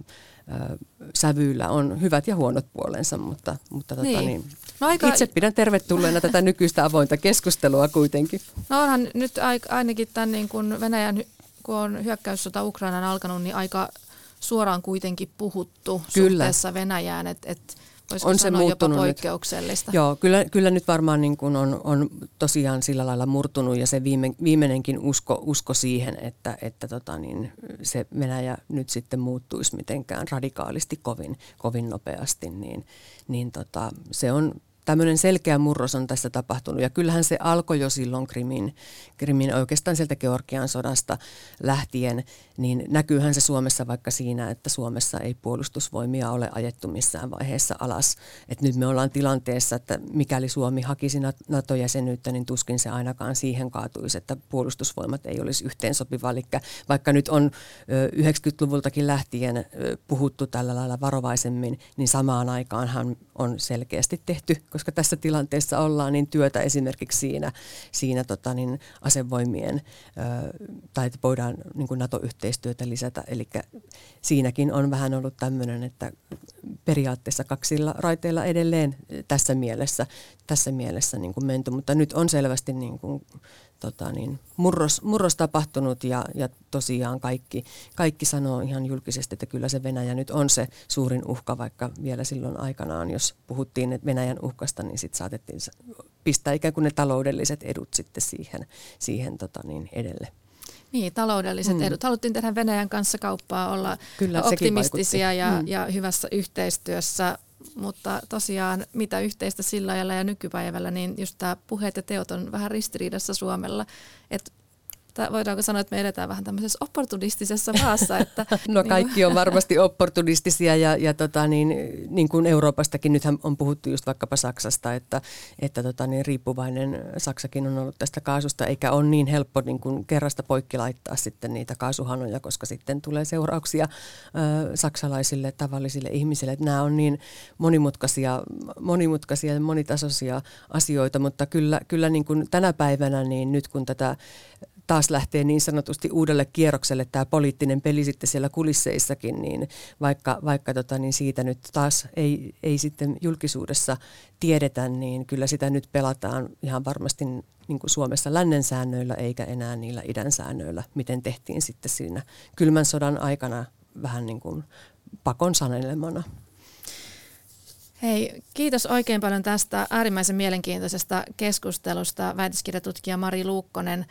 sävyillä on hyvät ja huonot puolensa, mutta, mutta tota niin. Tota niin, no aika... itse pidän tervetulleena tätä nykyistä avointa keskustelua kuitenkin. No onhan nyt ainakin tämän niin kun Venäjän, kun on hyökkäyssota Ukrainan alkanut, niin aika suoraan kuitenkin puhuttu Kyllä. suhteessa Venäjään, että et Voisiko on se muuttunut jopa poikkeuksellista? Nyt. Joo, kyllä, kyllä nyt varmaan niin kuin on, on tosiaan sillä lailla murtunut ja se viime, viimeinenkin usko, usko siihen, että, että tota niin, se Venäjä nyt sitten muuttuisi mitenkään radikaalisti kovin, kovin nopeasti, niin, niin tota, se on tämmöinen selkeä murros on tässä tapahtunut. Ja kyllähän se alkoi jo silloin Krimin, Krimin oikeastaan sieltä Georgian sodasta lähtien, niin näkyyhän se Suomessa vaikka siinä, että Suomessa ei puolustusvoimia ole ajettu missään vaiheessa alas. Et nyt me ollaan tilanteessa, että mikäli Suomi hakisi NATO-jäsenyyttä, niin tuskin se ainakaan siihen kaatuisi, että puolustusvoimat ei olisi yhteensopiva. Eli vaikka nyt on 90-luvultakin lähtien puhuttu tällä lailla varovaisemmin, niin samaan aikaanhan on selkeästi tehty koska tässä tilanteessa ollaan, niin työtä esimerkiksi siinä, siinä tota, niin asevoimien ö, tai että voidaan niin kuin NATO-yhteistyötä lisätä. Eli siinäkin on vähän ollut tämmöinen, että periaatteessa kaksilla raiteilla edelleen tässä mielessä, tässä mielessä niin kuin menty, mutta nyt on selvästi niin kuin tota niin, murros, murros tapahtunut ja, ja tosiaan kaikki, kaikki sanoo ihan julkisesti, että kyllä se Venäjä nyt on se suurin uhka, vaikka vielä silloin aikanaan, jos puhuttiin Venäjän uhkasta, niin sitten saatettiin pistää ikään kuin ne taloudelliset edut sitten siihen, siihen tota niin, edelle. Niin, taloudelliset mm. edut. Haluttiin tehdä Venäjän kanssa kauppaa, olla Kyllä, optimistisia ja, mm. ja hyvässä yhteistyössä, mutta tosiaan mitä yhteistä sillä ajalla ja nykypäivällä, niin just tämä puheet ja teot on vähän ristiriidassa Suomella. Että voidaanko sanoa, että me edetään vähän tämmöisessä opportunistisessa maassa? Että, no kaikki on varmasti opportunistisia ja, ja tota niin, niin kuin Euroopastakin nythän on puhuttu just vaikkapa Saksasta, että, että tota niin, riippuvainen Saksakin on ollut tästä kaasusta, eikä ole niin helppo niin kuin kerrasta poikki laittaa sitten niitä kaasuhanoja, koska sitten tulee seurauksia ö, saksalaisille tavallisille ihmisille. Että nämä on niin monimutkaisia, monimutkaisia ja monitasoisia asioita, mutta kyllä, kyllä niin kuin tänä päivänä niin nyt kun tätä taas lähtee niin sanotusti uudelle kierrokselle tämä poliittinen peli sitten siellä kulisseissakin, niin vaikka, vaikka tota, niin siitä nyt taas ei, ei sitten julkisuudessa tiedetä, niin kyllä sitä nyt pelataan ihan varmasti niin kuin Suomessa lännen säännöillä eikä enää niillä idän säännöillä, miten tehtiin sitten siinä kylmän sodan aikana vähän niin kuin pakon sanelemana. Hei, kiitos oikein paljon tästä äärimmäisen mielenkiintoisesta keskustelusta väitöskirjatutkija Mari Luukkonen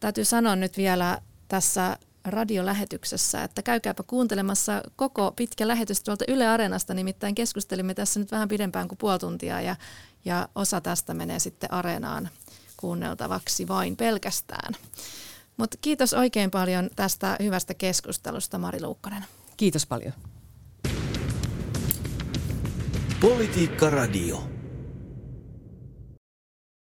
täytyy sanoa nyt vielä tässä radiolähetyksessä, että käykääpä kuuntelemassa koko pitkä lähetys tuolta Yle Areenasta, nimittäin keskustelimme tässä nyt vähän pidempään kuin puoli tuntia ja, ja osa tästä menee sitten Areenaan kuunneltavaksi vain pelkästään. Mutta kiitos oikein paljon tästä hyvästä keskustelusta, Mari Luukkonen. Kiitos paljon. Politiikka Radio.